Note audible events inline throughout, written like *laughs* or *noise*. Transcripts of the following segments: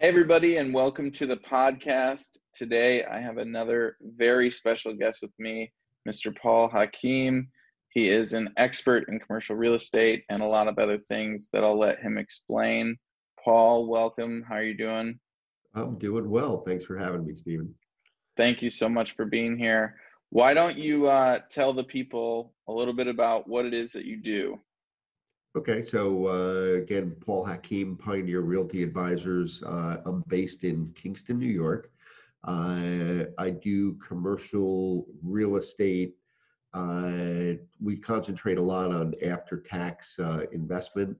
Hey, everybody, and welcome to the podcast. Today, I have another very special guest with me, Mr. Paul Hakim. He is an expert in commercial real estate and a lot of other things that I'll let him explain. Paul, welcome. How are you doing? I'm doing well. Thanks for having me, Stephen. Thank you so much for being here. Why don't you uh, tell the people a little bit about what it is that you do? Okay, so uh, again, Paul Hakim, Pioneer Realty Advisors. Uh, I'm based in Kingston, New York. Uh, I do commercial real estate. Uh, we concentrate a lot on after-tax uh, investment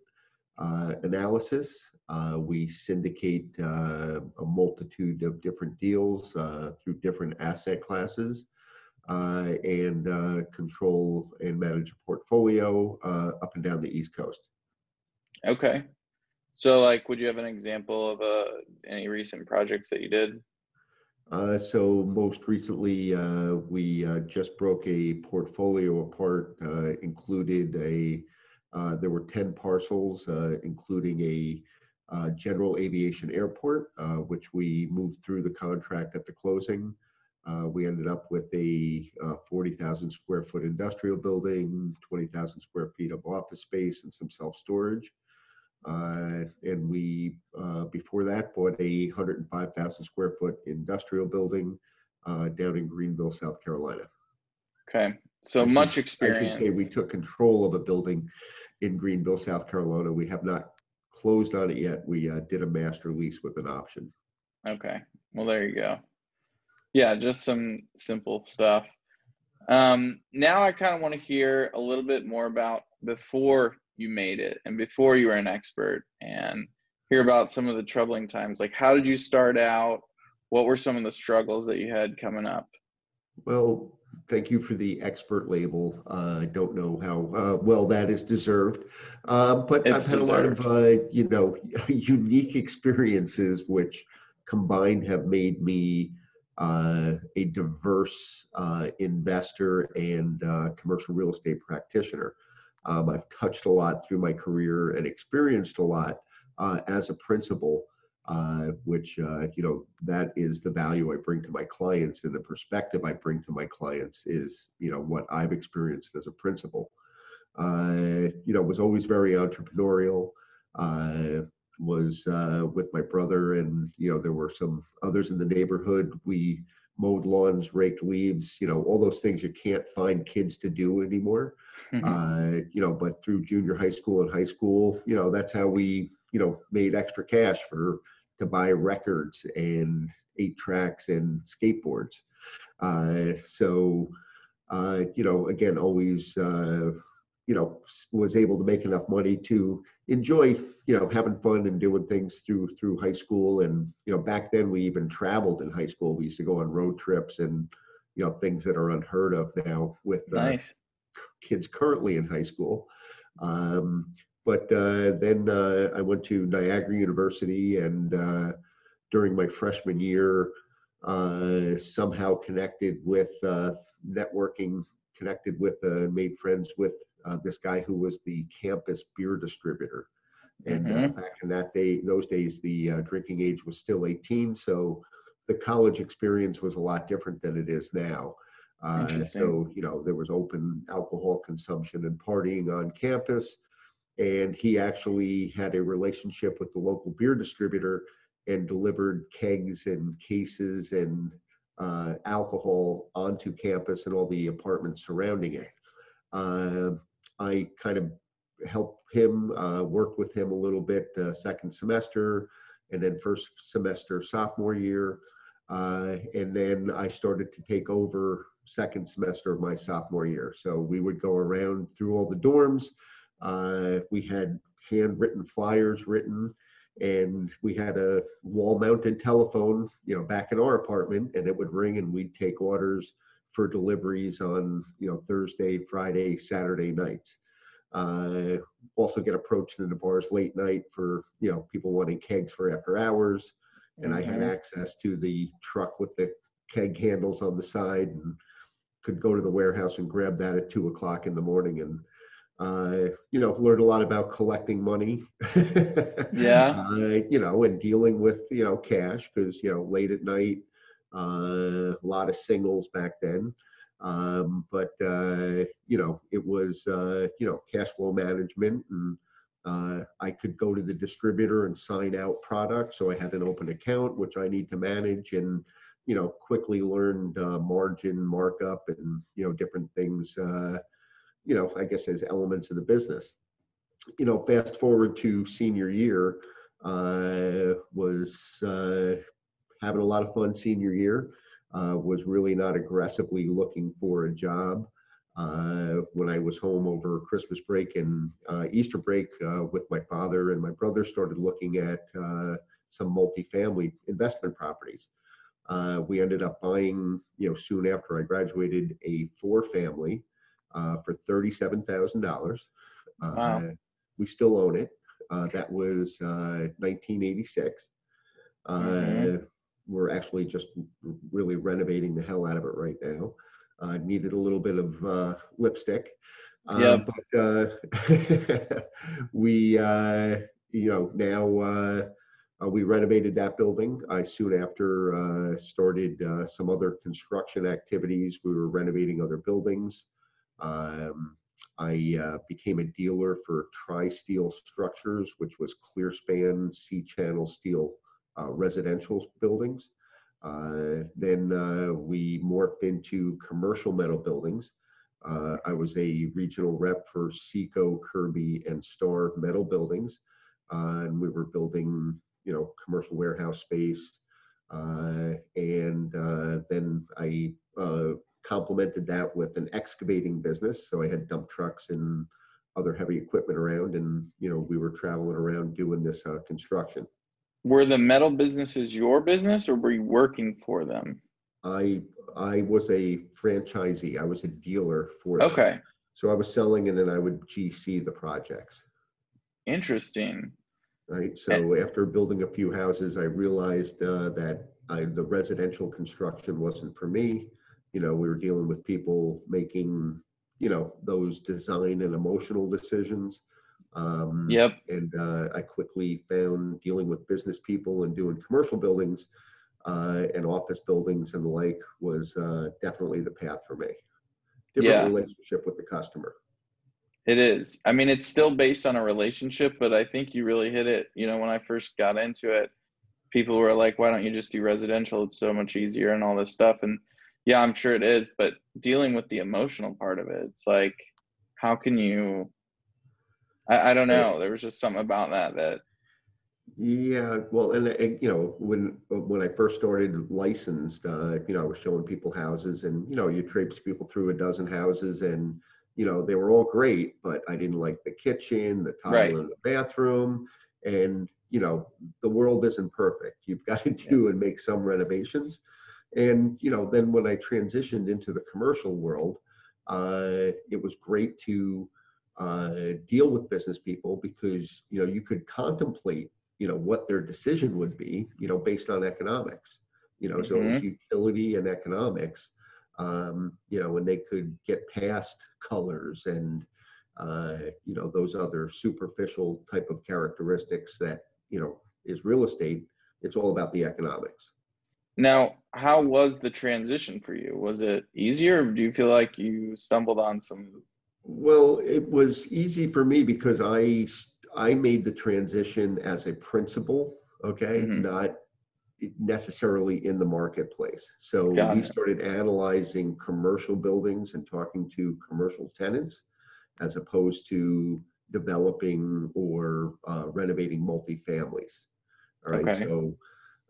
uh, analysis. we syndicate a multitude of different deals through different asset classes. Uh, and uh, control and manage a portfolio uh, up and down the East Coast. Okay. So, like, would you have an example of uh, any recent projects that you did? Uh, so, most recently, uh, we just broke a portfolio apart, included a, there were 10 parcels, including a general aviation airport, which we moved through the contract at the closing. Uh, we ended up with a uh, 40,000 square foot industrial building, 20,000 square feet of office space, and some self storage. Uh, and we, uh, before that, bought a 105,000 square foot industrial building uh, down in Greenville, South Carolina. Okay, so much experience. I should say we took control of a building in Greenville, South Carolina. We have not closed on it yet. We uh, did a master lease with an option. Okay, well, there you go. Yeah, just some simple stuff. Um, now I kind of want to hear a little bit more about before you made it and before you were an expert and hear about some of the troubling times. Like, how did you start out? What were some of the struggles that you had coming up? Well, thank you for the expert label. Uh, I don't know how uh, well that is deserved, uh, but it's I've had deserved. a lot of uh, you know *laughs* unique experiences, which combined have made me a diverse uh, investor and uh, commercial real estate practitioner. Um, I've touched a lot through my career and experienced a lot uh, as a principal, uh, which, uh, you know, that is the value I bring to my clients and the perspective I bring to my clients is, you know, what I've experienced as a principal. you know, was always very entrepreneurial was uh, with my brother, and you know there were some others in the neighborhood. We mowed lawns, raked leaves, you know, all those things you can't find kids to do anymore. Mm-hmm. Uh, you know, but through junior high school and high school, you know, that's how we, you know, made extra cash for to buy records and eight tracks and skateboards. Uh, so, uh, you know, again, always, uh, you know, was able to make enough money to enjoy you know having fun and doing things through through high school. And you know back then we even traveled in high school. We used to go on road trips and you know things that are unheard of now with uh, nice. kids currently in high school. Um, but uh, then uh, i went to niagara university and uh, during my freshman year uh, somehow connected with uh, networking connected with made friends with uh, this guy who was the campus beer distributor. And uh, mm-hmm. uh, back in that day, those days, the uh, drinking age was still 18, so the college experience was a lot different than it is now. Uh, so you know there was open alcohol consumption and partying on campus, and he actually had a relationship with the local beer distributor and delivered kegs and cases and uh, alcohol onto campus and all the apartments surrounding it. Uh, I kind of helped him, uh, with him a little bit uh, second semester, and then first semester sophomore year. Uh, and then I started to take over second semester of my sophomore year. So we would go around through all the dorms. Uh, we had handwritten flyers written, and we had a wall-mounted telephone, you know, back in our apartment, and it would ring, and we'd take orders for deliveries on you know Thursday, Friday, Saturday nights. Uh, also get approached in the bars late night for you know people wanting kegs for after hours, and mm-hmm. I had mm-hmm. access to the truck with the keg handles on the side and could go to the warehouse and grab that at two o'clock in the morning and uh, you know, learned a lot about collecting money. *laughs* yeah. Uh, you know, and dealing with, you know, cash because, you know, late at night, a lot of singles back then. Um, but, uh, you know, it was, uh, you know, cash flow management and uh, I could go to the distributor and sign out products. So I had an open account, which I need to manage and, you know, quickly learned uh, margin markup and, you know, different things, uh, you know, I guess as elements of the business. You know, fast forward to senior year, uh, was uh, having a lot of fun senior year. Uh, was really not aggressively looking for a job. Uh, when I was home over Christmas break and uh, Easter break uh, with my father and my brother started looking at uh, some multifamily investment properties. Uh, we ended up buying, you know, soon after I graduated, a four family uh, for $37,000. Wow. We still own it. that was 1986. Mm-hmm. We're actually just really renovating the hell out of it right now. Uh, needed a little bit of uh, lipstick. Yeah. Um, but uh, *laughs* we, uh, you know, now uh, we renovated that building. I soon after started some other construction activities. We were renovating other buildings. Um, I uh, became a dealer for Tri-Steel Structures, which was clear span C-channel steel uh, residential buildings. Uh, then uh, we morphed into commercial metal buildings. Uh, I was a regional rep for Ceco, Kirby, and Star metal buildings. and we were building, you know, commercial warehouse space. and then I complemented that with an excavating business. So I had dump trucks and other heavy equipment around, and you know we were traveling around doing this uh, construction were the metal businesses your business or were you working for them? I I was a franchisee. I was a dealer for them. Okay. So I was selling and then I would GC the projects. Interesting. Right. So and, after building a few houses, I realized uh, that I, the residential construction wasn't for me. You know, we were dealing with people making, you know, those design and emotional decisions. Um, yep. And uh, I quickly found dealing with business people and doing commercial buildings uh, and office buildings and the like was uh, definitely the path for me. Different yeah. relationship with the customer. It is. I mean, it's still based on a relationship, but I think you really hit it. You know, when I first got into it, people were like, why don't you just do residential? It's so much easier and all this stuff. And yeah, I'm sure it is, but dealing with the emotional part of it, it's like, how can you I, I don't know. There was just something about that that. Yeah, well, and, and you know, when when I first started licensed, uh, you know, I was showing people houses, and you know, you traipse people through a dozen houses, and you know, they were all great, but I didn't like the kitchen, the tile right. in the bathroom, and you know, the world isn't perfect. You've got to do and make some renovations, and you know, then when I transitioned into the commercial world, uh, it was great to uh, deal with business people because you know you could contemplate you know what their decision would be you know based on economics you know mm-hmm. so it utility and economics um, you know and they could get past colors and uh, you know those other superficial type of characteristics that you know is real estate. It's all about the economics. Now how was the transition for you? Was it easier? Do you feel like you stumbled on some well, it was easy for me because I I made the transition as a principal, okay, mm-hmm. not necessarily in the marketplace. So Got we it. started analyzing commercial buildings and talking to commercial tenants as opposed to developing or uh, renovating multifamilies. All right. Okay. So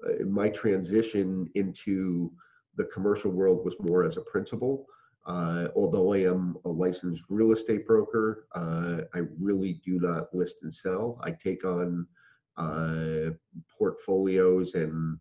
uh, my transition into the commercial world was more as a principal. Uh, although I am a licensed real estate broker, uh, I really do not list and sell. I take on uh, portfolios and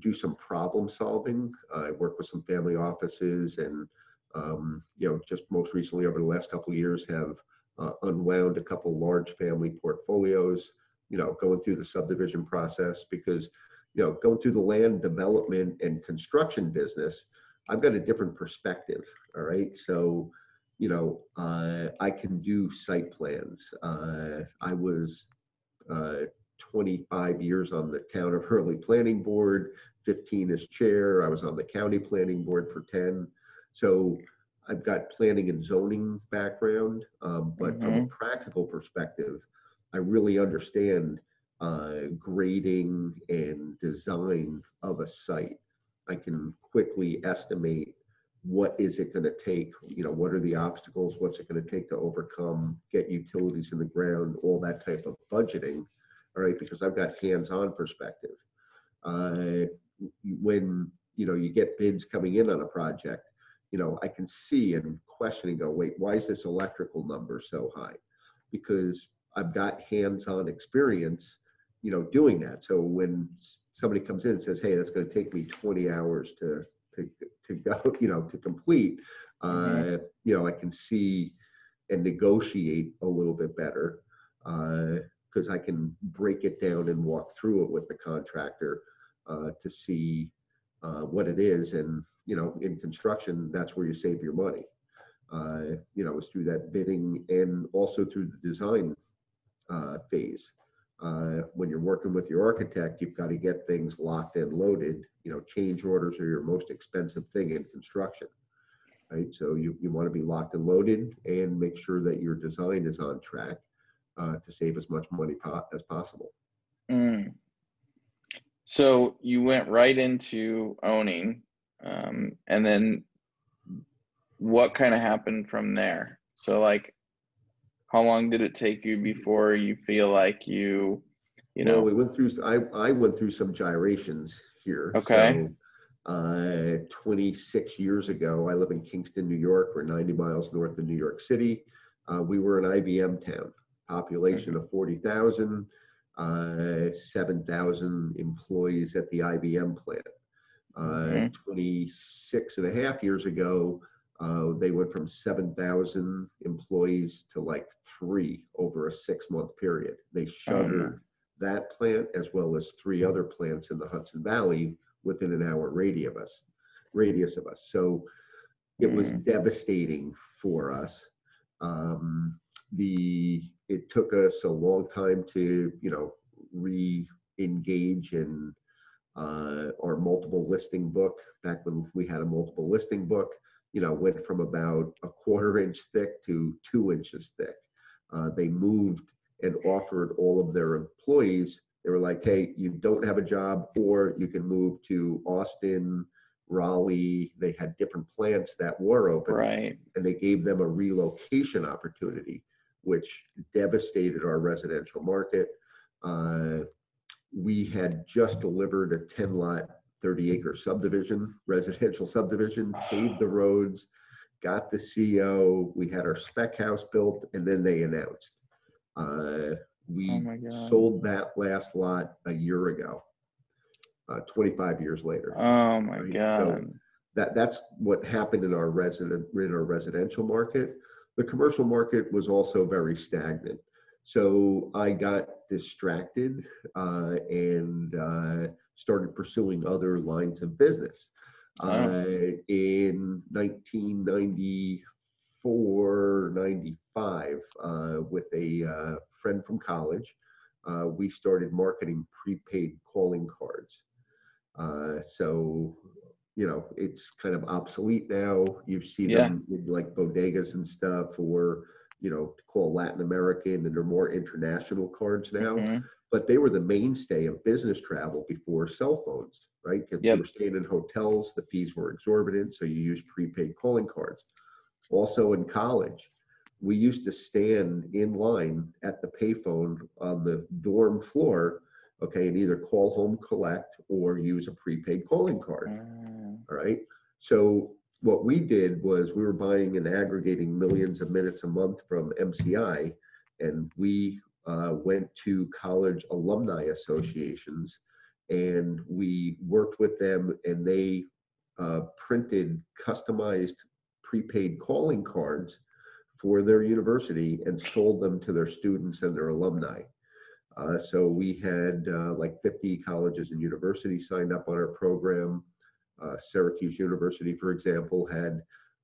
do some problem solving. I work with some family offices and, um, you know, just most recently over the last couple of years have uh, unwound a couple large family portfolios, you know, going through the subdivision process because, you know, going through the land development and construction business, I've got a different perspective. All right. So, you know, uh, I can do site plans. Uh, I was uh, 25 years on the town of Hurley Planning Board, 15 as chair. I was on the county planning board for 10. So I've got planning and zoning background, um, but mm-hmm. from a mm-hmm. practical perspective, I really understand uh, grading and design of a site. I can quickly estimate what is it going to take you know what are the obstacles what's it going to take to overcome get utilities in the ground all that type of budgeting all right? Because i've got hands-on perspective. Uh, when you know you get bids coming in on a project you know i can see and question and go wait why is this electrical number so high? Because i've got hands-on experience you know doing that so when somebody comes in and says hey that's going to take me 20 hours to to to go, *laughs* you know, to complete, mm-hmm. uh, you know, I can see and negotiate a little bit better Uh, because uh, I can break it down and walk through it with the contractor uh, to see uh, what it is. And you know, in construction, that's where you save your money. Uh, you know, it's through that bidding and also through the design uh, phase. Uh, when you're working with your architect, you've got to get things locked and loaded. You know, change orders are your most expensive thing in construction, right? So you, you want to be locked and loaded and make sure that your design is on track uh, to save as much money po- as possible. Mm. So you went right into owning, um, and then what kind of happened from there? So like how long did it take you before you feel like you you know? well, we went through i i went through some gyrations here. Okay. So, uh 26 years ago i live in kingston new york. We're 90 miles north of new york city. Uh, we were an ibm town. Population of 40,000 uh, 7,000 employees at the IBM plant. Uh, mm-hmm. 26 and a half years ago, uh, they went from 7,000 employees to like three over a six month period. They shuttered oh, that plant as well as three other plants in the Hudson Valley within an hour radius of us. Radius of us. So it was mm. devastating for us. Um, the it took us a long time to you know re-engage in uh, our multiple listing book back when we had a multiple listing book you know, went from about a quarter inch thick to two inches thick. Uh, they moved and offered all of their employees, they were like, hey, you don't have a job, or you can move to Austin, Raleigh. They had different plants that were open. Right. And they gave them a relocation opportunity, which devastated our residential market. Uh, we had just delivered a 10 lot 30 acre subdivision, residential subdivision, paved the roads, got the CO. We had our spec house built, and then they announced. Uh, we oh sold that last lot a year ago, uh, 25 years later. Oh my right? God. So that, that's what happened in our resident in our residential market. The commercial market was also very stagnant. So I got distracted uh, and uh, started pursuing other lines of business. Uh, in 1994, 95, uh, with a uh, friend from college, uh, we started marketing prepaid calling cards. Uh, so, you know, it's kind of obsolete now. You see yeah. them in like bodegas and stuff, or you know, to call Latin American, and they're more international cards now. Mm-hmm but they were the mainstay of business travel before cell phones, right? Because yep. you were staying in hotels, the fees were exorbitant, so you used prepaid calling cards. Also in college, we used to stand in line at the payphone on the dorm floor, okay, and either call home collect or use a prepaid calling card. Mm. All right. So what we did was we were buying and aggregating millions of minutes a month from MCI, and we uh, went to college alumni associations and we worked with them and they uh, printed customized prepaid calling cards for their university and sold them to their students and their alumni. Uh, so we had uh, like 50 colleges and universities signed up on our program. Uh, Syracuse University, for example, had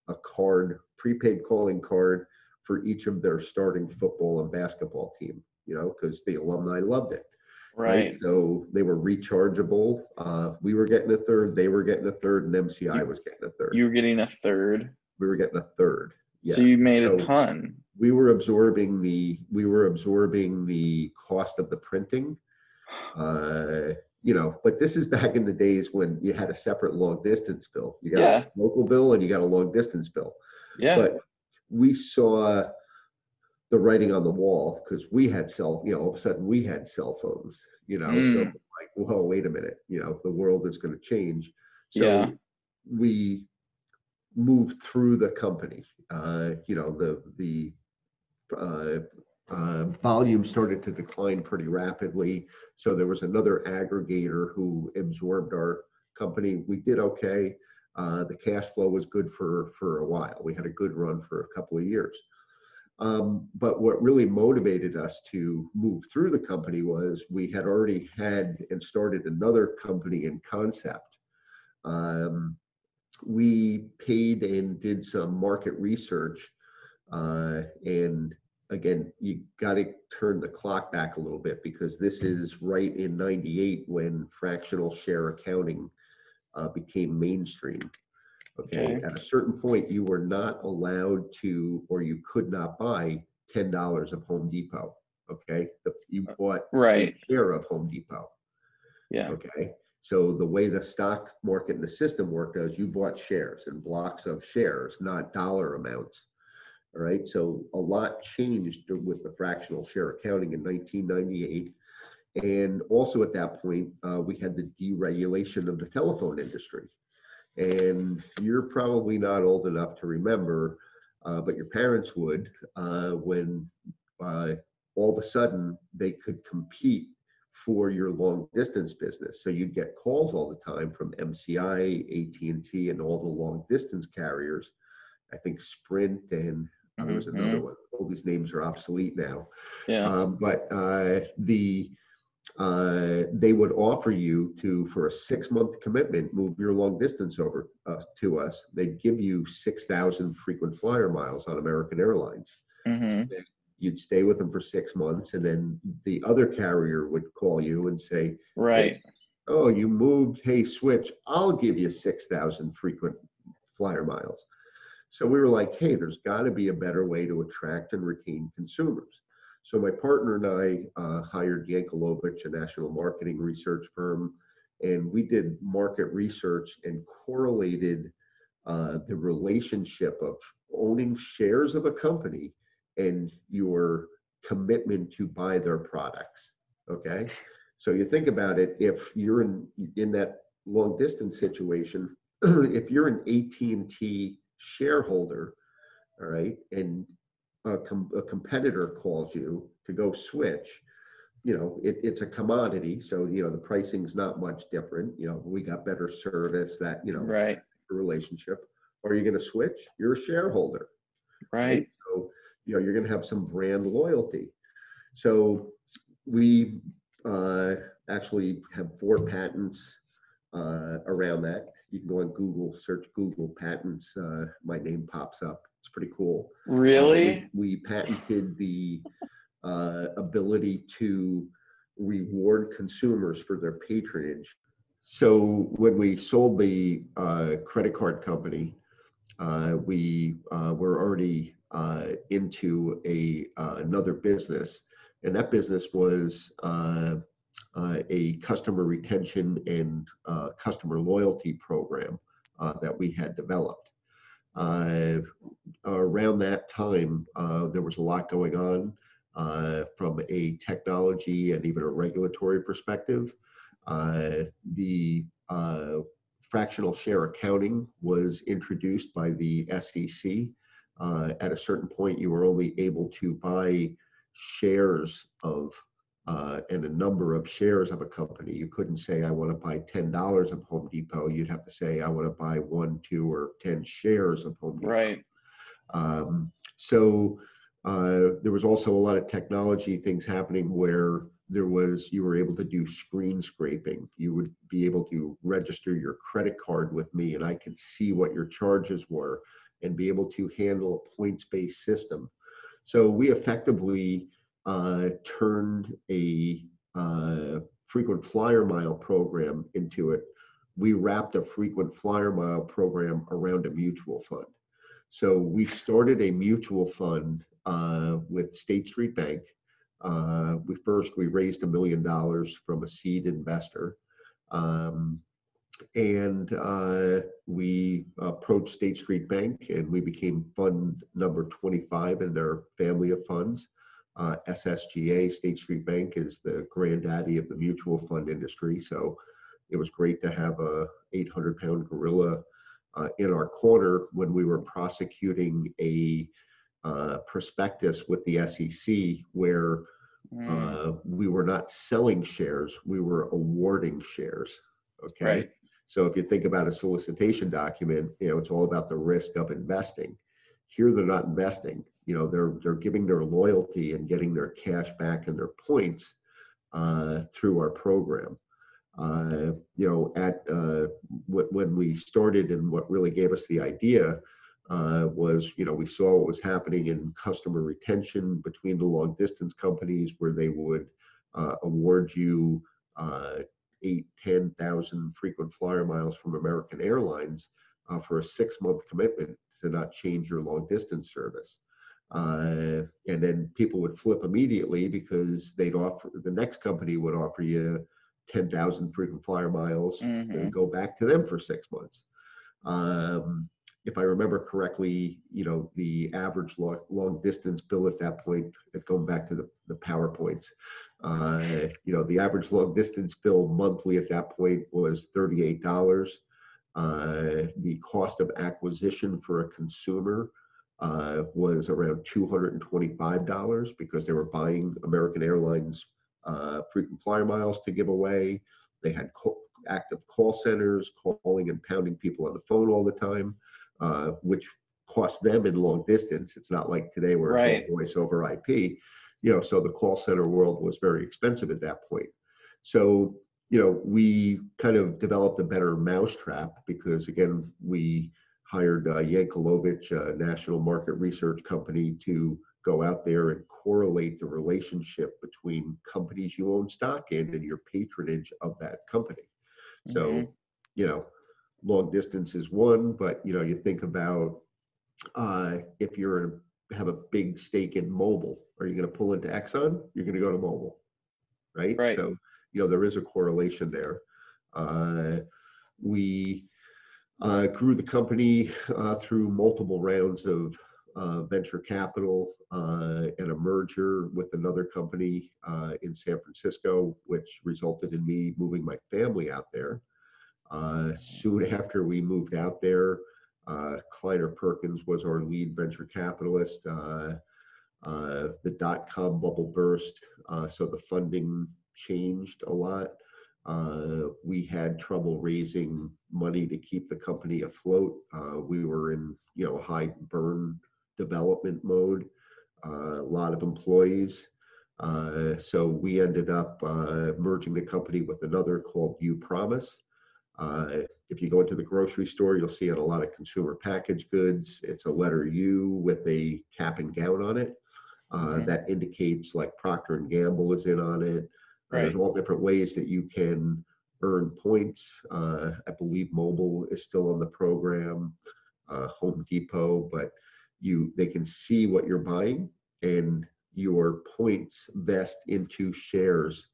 a card, prepaid calling card for each of their starting football and basketball team, you know, because the alumni loved it. Right. So they were rechargeable. Uh, we were getting a third, they were getting a third, and MCI You- was getting a third. You were getting a third. we were getting a third. Yeah. So you made a ton. we were absorbing the we were absorbing the cost of the printing. Uh, you know, but this is back in the days when you had a separate long distance bill. You got Yeah. a local bill and you got a long distance bill. Yeah. But we saw the writing on the wall because we had cell, you know, all of a sudden we had cell phones, you know, so Mm. like, well, wait a minute, you know, the world is going to change. So Yeah. we moved through the company. Uh, you know, the the uh, uh, volume started to decline pretty rapidly. So there was another aggregator who absorbed our company. We did okay. Uh, the cash flow was good for for a while. We had a good run for a couple of years. Um, but what really motivated us to move through the company was we had already had and started another company in concept. Um, we paid and did some market research. Uh, and again, you got to turn the clock back a little bit because this is right in 98 when fractional share accounting uh, became mainstream. Okay. Okay. At a certain point, you were not allowed to, or you could not buy $10 of Home Depot. Okay. The, you bought Right. a share of Home Depot. Yeah. Okay, so the way the stock market and the system worked is you bought shares and blocks of shares, not dollar amounts. All right, so a lot changed with the fractional share accounting in 1998. And also at that point, uh, we had the deregulation of the telephone industry. And you're probably not old enough to remember, uh, but your parents would, uh, when uh, all of a sudden they could compete for your long distance business. So you'd get calls all the time from MCI, AT&T, and all the long distance carriers. I think Sprint and uh, there was another one. All these names are obsolete now. Yeah. Um, but uh, the uh, they would offer you to for a six month commitment move your long distance over uh, to us. They'd give you six thousand frequent flyer miles on American Airlines. Hmm you'd stay with them for six months and then the other carrier would call you and say Right. oh you moved. Hey switch i'll give you 6000 frequent flyer miles. So we were like hey there's got to be a better way to attract and retain consumers so my partner and i uh, hired yankelovich a national marketing research firm and we did market research and correlated uh, the relationship of owning shares of a company and your commitment to buy their products. Okay. So you think about it, if you're in in that long distance situation, *clears throat* if you're an AT&T shareholder, all right, and a, com- a competitor calls you to go switch, you know, it, it's a commodity. So, you know, the pricing's not much different. You know, we got better service that, you know, Right. relationship. Are you going to switch? You're a shareholder Right. so, you know, you're going to have some brand loyalty. So we uh, actually have four patents uh, around that. You can go on Google, search Google patents. Uh, my name pops up. It's pretty cool. Uh, Really? we, we patented the uh, ability to reward consumers for their patronage. So when we sold the uh, credit card company, uh, we uh, were already uh, into a uh, another business, and that business was uh, uh, a customer retention and uh, customer loyalty program uh, that we had developed. Uh, around that time, uh, there was a lot going on uh, from a technology and even a regulatory perspective. The fractional share accounting was introduced by the SEC. Uh, at a certain point, you were only able to buy shares of uh, and a number of shares of a company. You couldn't say, I want to buy $10 of Home Depot. You'd have to say, I want to buy one, two, or 10 shares of Home Depot. Right. Um, so uh, there was also a lot of technology things happening where there was you were able to do screen scraping. You would be able to register your credit card with me, and I could see what your charges were. and be able to handle a points-based system. So we effectively uh, turned a uh, frequent flyer mile program into it. We wrapped a frequent flyer mile program around a mutual fund. So we started a mutual fund uh, with State Street Bank. Uh, we first we raised a million dollars from a seed investor. Um, and uh, we approached State Street Bank and we became fund number 25 in their family of funds. Uh, SSGA, State Street Bank, is the granddaddy of the mutual fund industry. So it was great to have a 800 pound gorilla uh, in our corner when we were prosecuting a uh, prospectus with the SEC where mm. we were not selling shares, we were awarding shares. Okay. Right. So if you think about a solicitation document, you know, it's all about the risk of investing. Here they're not investing. You know, they're they're giving their loyalty and getting their cash back and their points uh, through our program. Uh, you know, at uh, when we started and what really gave us the idea uh, was, you know, we saw what was happening in customer retention between the long distance companies where they would uh, award you uh, eight, 10,000 frequent flyer miles from American Airlines uh, for a six month commitment to not change your long distance service. Uh, and then people would flip immediately because they'd offer, the next company would offer you 10,000 frequent flyer miles mm-hmm. and go back to them for six months. Um, if I remember correctly, you know, the average long, long distance bill at that point, going back to the, the PowerPoints, uh, you know, the average long distance bill monthly at that point was $38. Uh, the cost of acquisition for a consumer uh, was around $225 because they were buying American Airlines uh, frequent flyer miles to give away. They had co- active call centers calling and pounding people on the phone all the time, uh, which cost them in long distance. It's not like today where right. it's voice over IP you know, so the call center world was very expensive at that point. So, you know, we kind of developed a better mousetrap because again, we hired uh, Yankelovich, a national market research company, to go out there and correlate the relationship between companies you own stock in and your patronage of that company. Mm-hmm. So, you know, long distance is one, but you know, you think about uh, if you're have a big stake in Mobil, Are you going to pull into Exxon? You're going to go to Mobil, right? Right. So you know there is a correlation there. Uh, we uh, grew the company uh, through multiple rounds of uh, venture capital uh, and a merger with another company uh, in San Francisco, which resulted in me moving my family out there. soon *laughs* after we moved out there, uh, Kleiner Perkins was our lead venture capitalist. Uh, uh, the dot com bubble burst, uh, so the funding changed a lot. Uh, we had trouble raising money to keep the company afloat. Uh, we were in you know high burn development mode. a lot of employees. so we ended up merging the company with another called Upromise. Uh, if you go into the grocery store, you'll see it a lot of consumer packaged goods, it's a letter U with a cap and gown on it. Uh, okay. That indicates like Procter and Gamble is in on it. Uh, right. There's all different ways that you can earn points. Uh, I believe Mobil is still on the program, uh, Home Depot, but you they can see what you're buying and your points vest into shares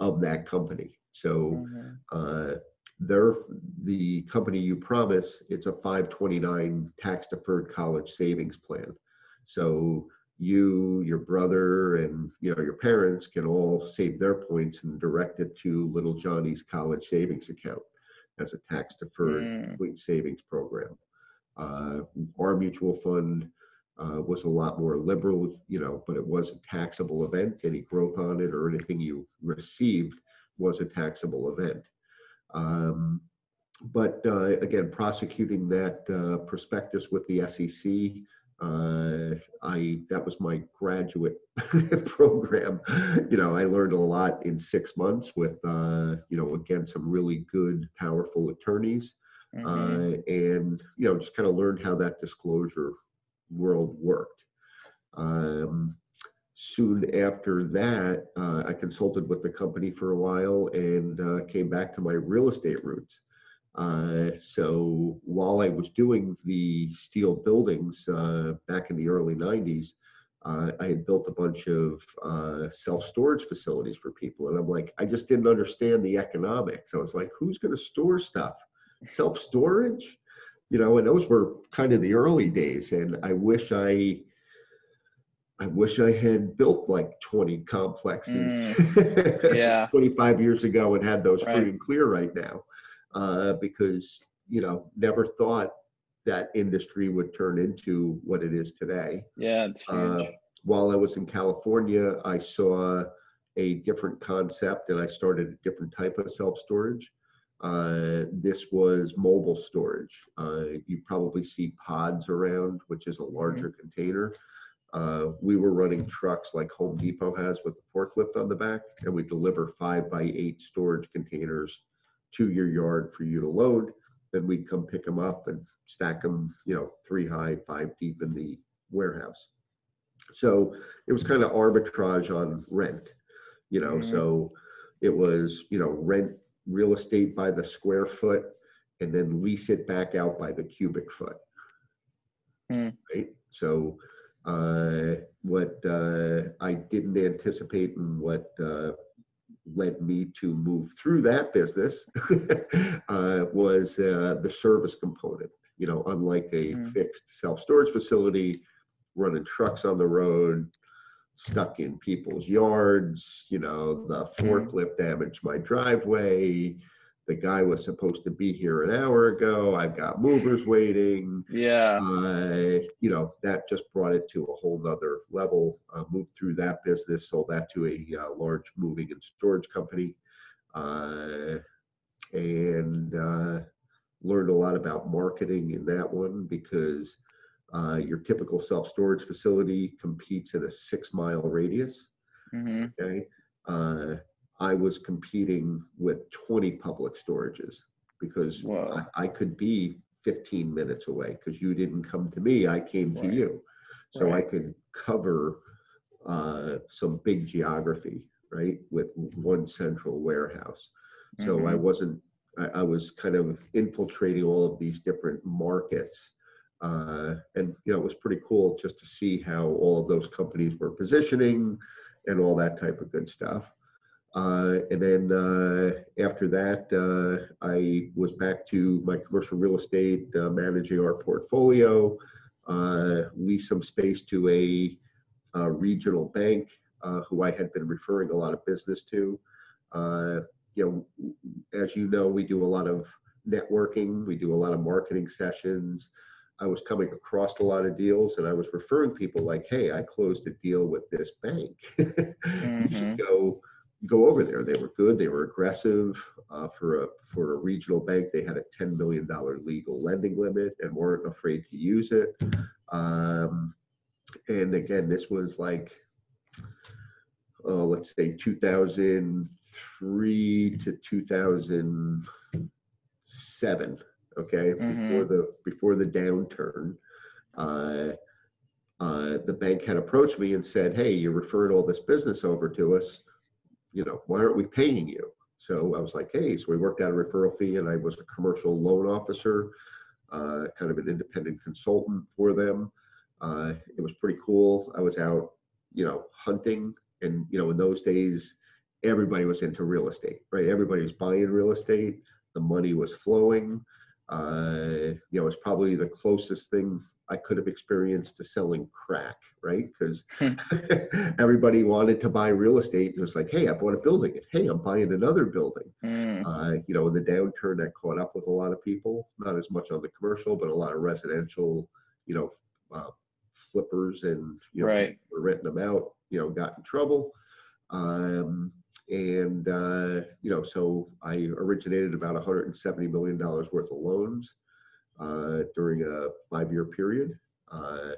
of that company. So mm-hmm they're the company Upromise. it's a 529 tax deferred college savings plan so you your brother and you know your parents can all save their points and direct it to little johnny's college savings account as a tax deferred mm. point savings program. Uh, our mutual fund uh, was a lot more liberal you know but it was a taxable event. Any growth on it or anything you received was a taxable event. Um, but uh, again, prosecuting that uh, prospectus with the SEC, uh, I that was my graduate *laughs* program. You know, I learned a lot in six months with uh, you know again some really good, powerful attorneys. mm-hmm. uh, and you know just kind of learned how that disclosure world worked. Um, soon after that, uh, I consulted with the company for a while and uh, came back to my real estate roots. Uh, so while I was doing the steel buildings uh, back in the early 90s, uh, I had built a bunch of uh, self storage facilities for people. And I'm like, I just didn't understand the economics. I was like, who's going to store stuff? Self storage? You know, and those were kind of the early days. And I wish I, I wish I had built like 20 complexes mm, *laughs* yeah. 25 years ago and had those right. free and clear right now. Uh, because, you know, never thought that industry would turn into what it is today. Yeah, it's uh, huge. Uh, while I was in California, I saw a different concept and I started a different type of self storage. Uh, this was mobile storage. Uh, you probably see pods around, which is a larger mm-hmm. container. Uh, we were running trucks like Home Depot has with the forklift on the back, and we deliver five by eight storage containers to your yard for you to load. Then we'd come pick them up and stack them, you know, three high, five deep in the warehouse. So it was kind of arbitrage on rent, you know. Mm-hmm. So it was, you know, rent real estate by the square foot and then lease it back out by the cubic foot. Mm. Right. So uh, what uh, I didn't anticipate and what uh, led me to move through that business *laughs* uh, was uh, the service component. You know, unlike a mm. fixed self storage facility, running trucks on the road, stuck in people's yards. You know, the mm. forklift damaged my driveway the guy was supposed to be here an hour ago. I've got movers waiting. Yeah. Uh, you know, that just brought it to a whole nother level. Uh, moved through that business, sold that to a uh, large moving and storage company, uh, and uh, learned a lot about marketing in that one because uh, your typical self storage facility competes in a six mile radius. Mm-hmm. Okay I was competing with 20 public storages because I, I, could be 15 minutes away because you didn't come to me, I came right. to you. So right. I could cover uh, some big geography, right, with one central warehouse. So mm-hmm. I wasn't, I, I, was kind of infiltrating all of these different markets. Uh, and, you know, it was pretty cool just to see how all of those companies were positioning and all that type of good stuff. Uh, and then uh, after that, uh, I was back to my commercial real estate, uh, managing our portfolio, uh, leased some space to a, a regional bank uh, who I had been referring a lot of business to. you know, as you know, we do a lot of networking, we do a lot of marketing sessions. I was coming across a lot of deals and I was referring people like, hey, I closed a deal with this bank. *laughs* mm-hmm. You should go go over there. They were good. They were aggressive uh, for a for a regional bank. They had a ten million dollar legal lending limit and weren't afraid to use it. Um, and again, this was like, uh, let's say, 2003 to 2007. Okay, mm-hmm. before the before the downturn. Uh, uh, the bank had approached me and said, "Hey, you referred all this business over to us you know, why aren't we paying you? So I was like, hey, so we worked out a referral fee and I was a commercial loan officer, uh, kind of an independent consultant for them. Uh, it was pretty cool. I was out, you know, hunting and, you know, in those days, everybody was into real estate, right? Everybody was buying real estate. The money was flowing. Uh, you know, it's probably the closest thing I could have experienced to selling crack, right? Because hmm. *laughs* everybody wanted to buy real estate. It was like, hey, I bought a building. Hey, I'm buying another building. Mm. Uh, you know, in the downturn, that caught up with a lot of people. Not as much on the commercial, but a lot of residential. You know, uh, flippers and you know, right. were renting them out. You know, got in trouble. Um, and uh, you know, so I originated about 170 million dollars worth of loans uh, during a five-year period. Uh,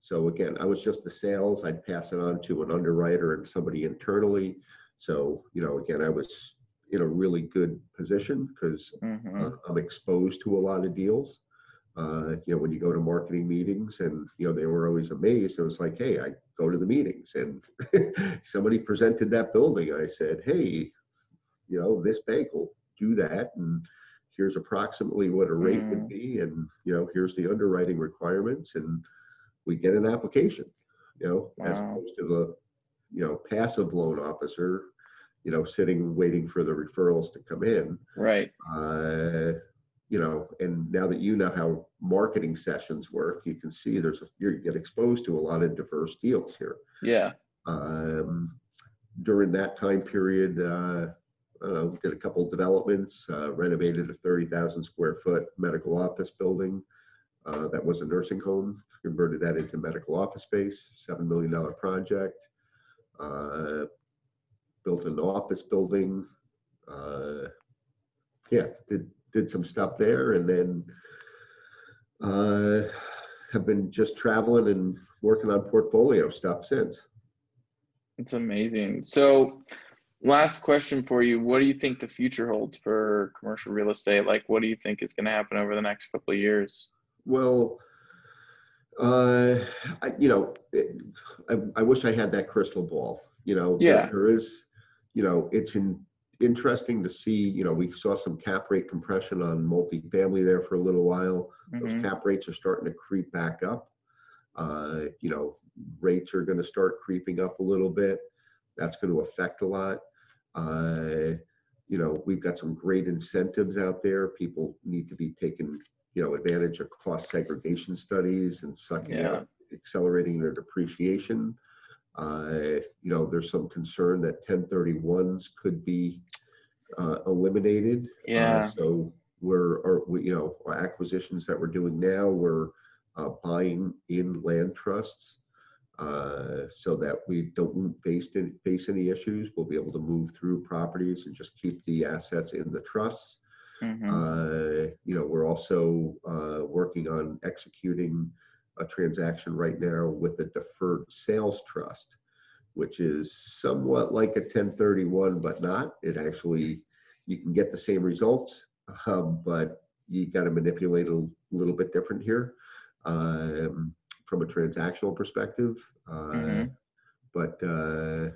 so again, I was just the sales. I'd pass it on to an underwriter and somebody internally. So you know, again, I was in a really good position because Mm-hmm. I'm exposed to a lot of deals. Uh, you know, when you go to marketing meetings, and you know, they were always amazed. It was like, hey, I go to the meetings, and *laughs* somebody presented that building. I said, hey, you know, this bank will do that, and here's approximately what a rate Mm. would be, and you know, here's the underwriting requirements, and we get an application. You know, as Wow. opposed to the, you know, passive loan officer, you know, sitting waiting for the referrals to come in Right. uh, you know, and now that you know how marketing sessions work, you can see there's a, you get exposed to a lot of diverse deals here. Yeah. Um, during that time period, uh, uh, did a couple developments, uh, renovated a 30,000 square foot medical office building uh, that was a nursing home, converted that into medical office space, $7 million project. Uh, built an office building. Uh, yeah, did did some stuff there, and then uh, have been just traveling and working on portfolio stuff since. It's amazing. So, last question for you. What do you think the future holds for commercial real estate? Like, what do you think is going to happen over the next couple of years? Well, uh, I, you know, it, I, I wish I had that crystal ball. You know, Yeah. there is, you know, it's in, interesting to see. You know, we saw some cap rate compression on multifamily there for a little while. Mhm. Those cap rates are starting to creep back up. Uh, you know, rates are going to start creeping up a little bit. That's going to affect a lot. Uh, you know, we've got some great incentives out there. People need to be taking, you know, advantage of cost segregation studies and sucking Yeah. out, accelerating their depreciation. Uh, you know, there's some concern that 1031s could be uh, eliminated. Uh, Yeah. so we're, or we, you know, our acquisitions that we're doing now, we're uh, buying in land trusts uh, so that we don't face any, face any issues. We'll be able to move through properties and just keep the assets in the trusts. Mhm. Uh, you know, we're also uh, working on executing a transaction right now with a deferred sales trust, which is somewhat like a 1031, but not. It actually, you can get the same results, um, but you got to manipulate a little bit different here um, from a transactional perspective. Uh, Mhm. But uh,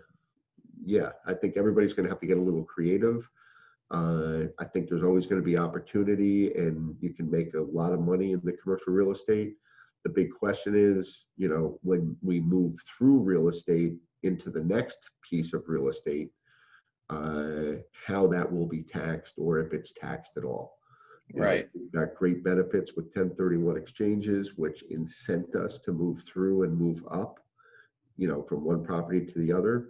yeah, I think everybody's going to have to get a little creative. Uh, I think there's always going to be opportunity, and you can make a lot of money in the commercial real estate. The big question is, you know, when we move through real estate into the next piece of real estate, uh, how that will be taxed or if it's taxed at all. Right. You know, We've got great benefits with 1031 exchanges, which incent us to move through and move up, you know, from one property to the other.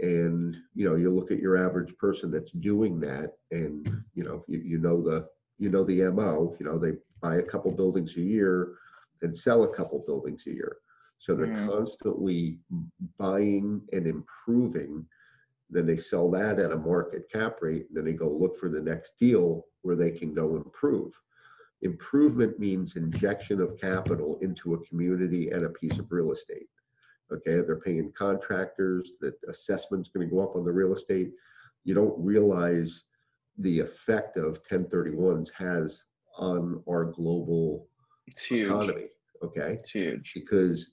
And, you know, you look at your average person that's doing that and, you know, you, you know the, you know the MO, you know, they buy a couple buildings a year and sell a couple buildings a year. So they're Mhm. constantly buying and improving. Then they sell that at a market cap rate, and then they go look for the next deal where they can go improve. Improvement means injection of capital into a community and a piece of real estate. Okay, they're paying contractors, the assessment's gonna go up on the real estate. You don't realize the effect of 1031s has on our global It's huge. economy, okay? It's huge. because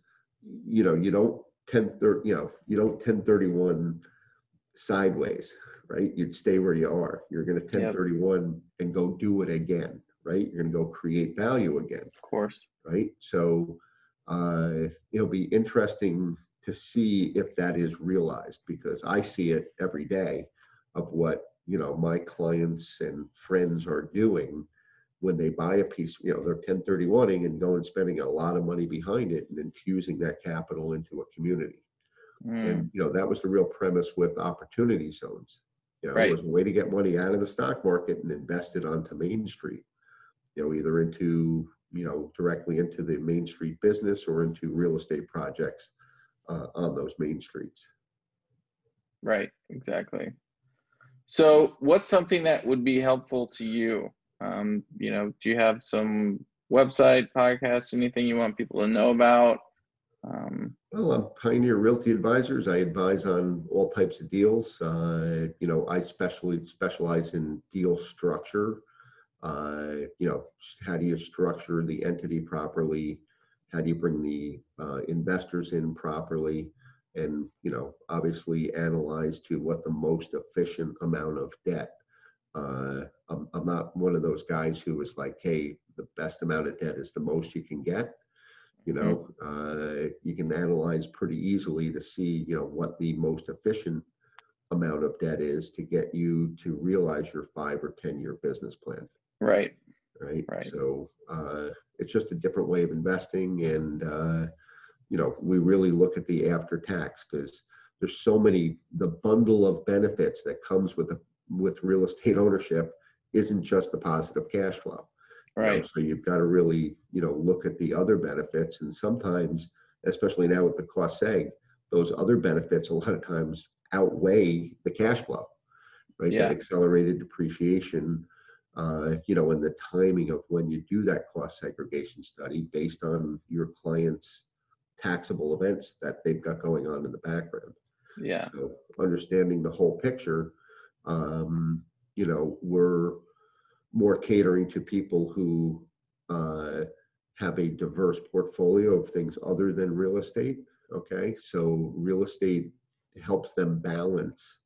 you know you don't 10 thir- you know you don't 1031 sideways right you'd stay where you are you're going to 1031 and go do it again right you're going to go create value again Of course. right so uh, it'll be interesting to see if that is realized because i see it every day of what you know my clients and friends are doing when they buy a piece, you know, they're 1031ing and going and spending a lot of money behind it and infusing that capital into a community. Mm. And, you know, that was the real premise with opportunity zones. You know, Right. it was a way to get money out of the stock market and invest it onto Main Street, you know, either into, you know, directly into the Main Street business or into real estate projects uh, on those main streets. Right, exactly. So, what's something that would be helpful to you? Um, you know, do you have some website, podcast, anything you want people to know about? Um, Well, I'm Pioneer Realty Advisors. I advise on all types of deals. Uh, you know, I specially specialize in deal structure. Uh, you know, how do you structure the entity properly? How do you bring the uh, investors in properly? And you know, obviously analyze to what the most efficient amount of debt. Uh, I'm, I'm not one of those guys who is like, hey, the best amount of debt is the most you can get. You know uh, you can analyze pretty easily to see you know what the most efficient amount of debt is to get you to realize your five or ten year business plan. Right. Right? Right. So uh, it's just a different way of investing and uh, you know we really look at the after tax because there's so many the bundle of benefits that comes with the with real estate ownership isn't just the positive cash flow Right. You know, so you've got to really, you know, look at the other benefits. And sometimes, especially now with the cost seg, those other benefits a lot of times outweigh the cash flow, right? Yeah. That accelerated depreciation, uh, you know, and the timing of when you do that cost segregation study based on your client's taxable events that they've got going on in the background. Yeah. So understanding the whole picture, um, you know, we're more catering to people who uh, have a diverse portfolio of things other than real estate. Okay, so real estate helps them balance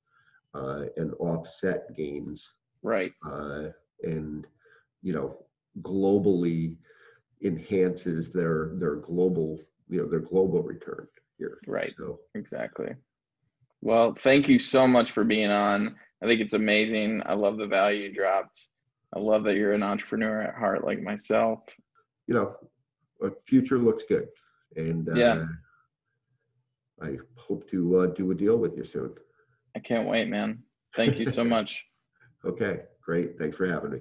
uh, and offset gains. Right. Uh, and you know, globally enhances their their global you know their global return here. Right. So exactly. Well, thank you so much for being on. I think it's amazing. I love the value you dropped. I love that you're an entrepreneur at heart, like myself. You know, the future looks good, and uh, yeah, I hope to uh, do a deal with you soon. I can't wait, man. Thank you so *laughs* much. okay, great. Thanks for having me.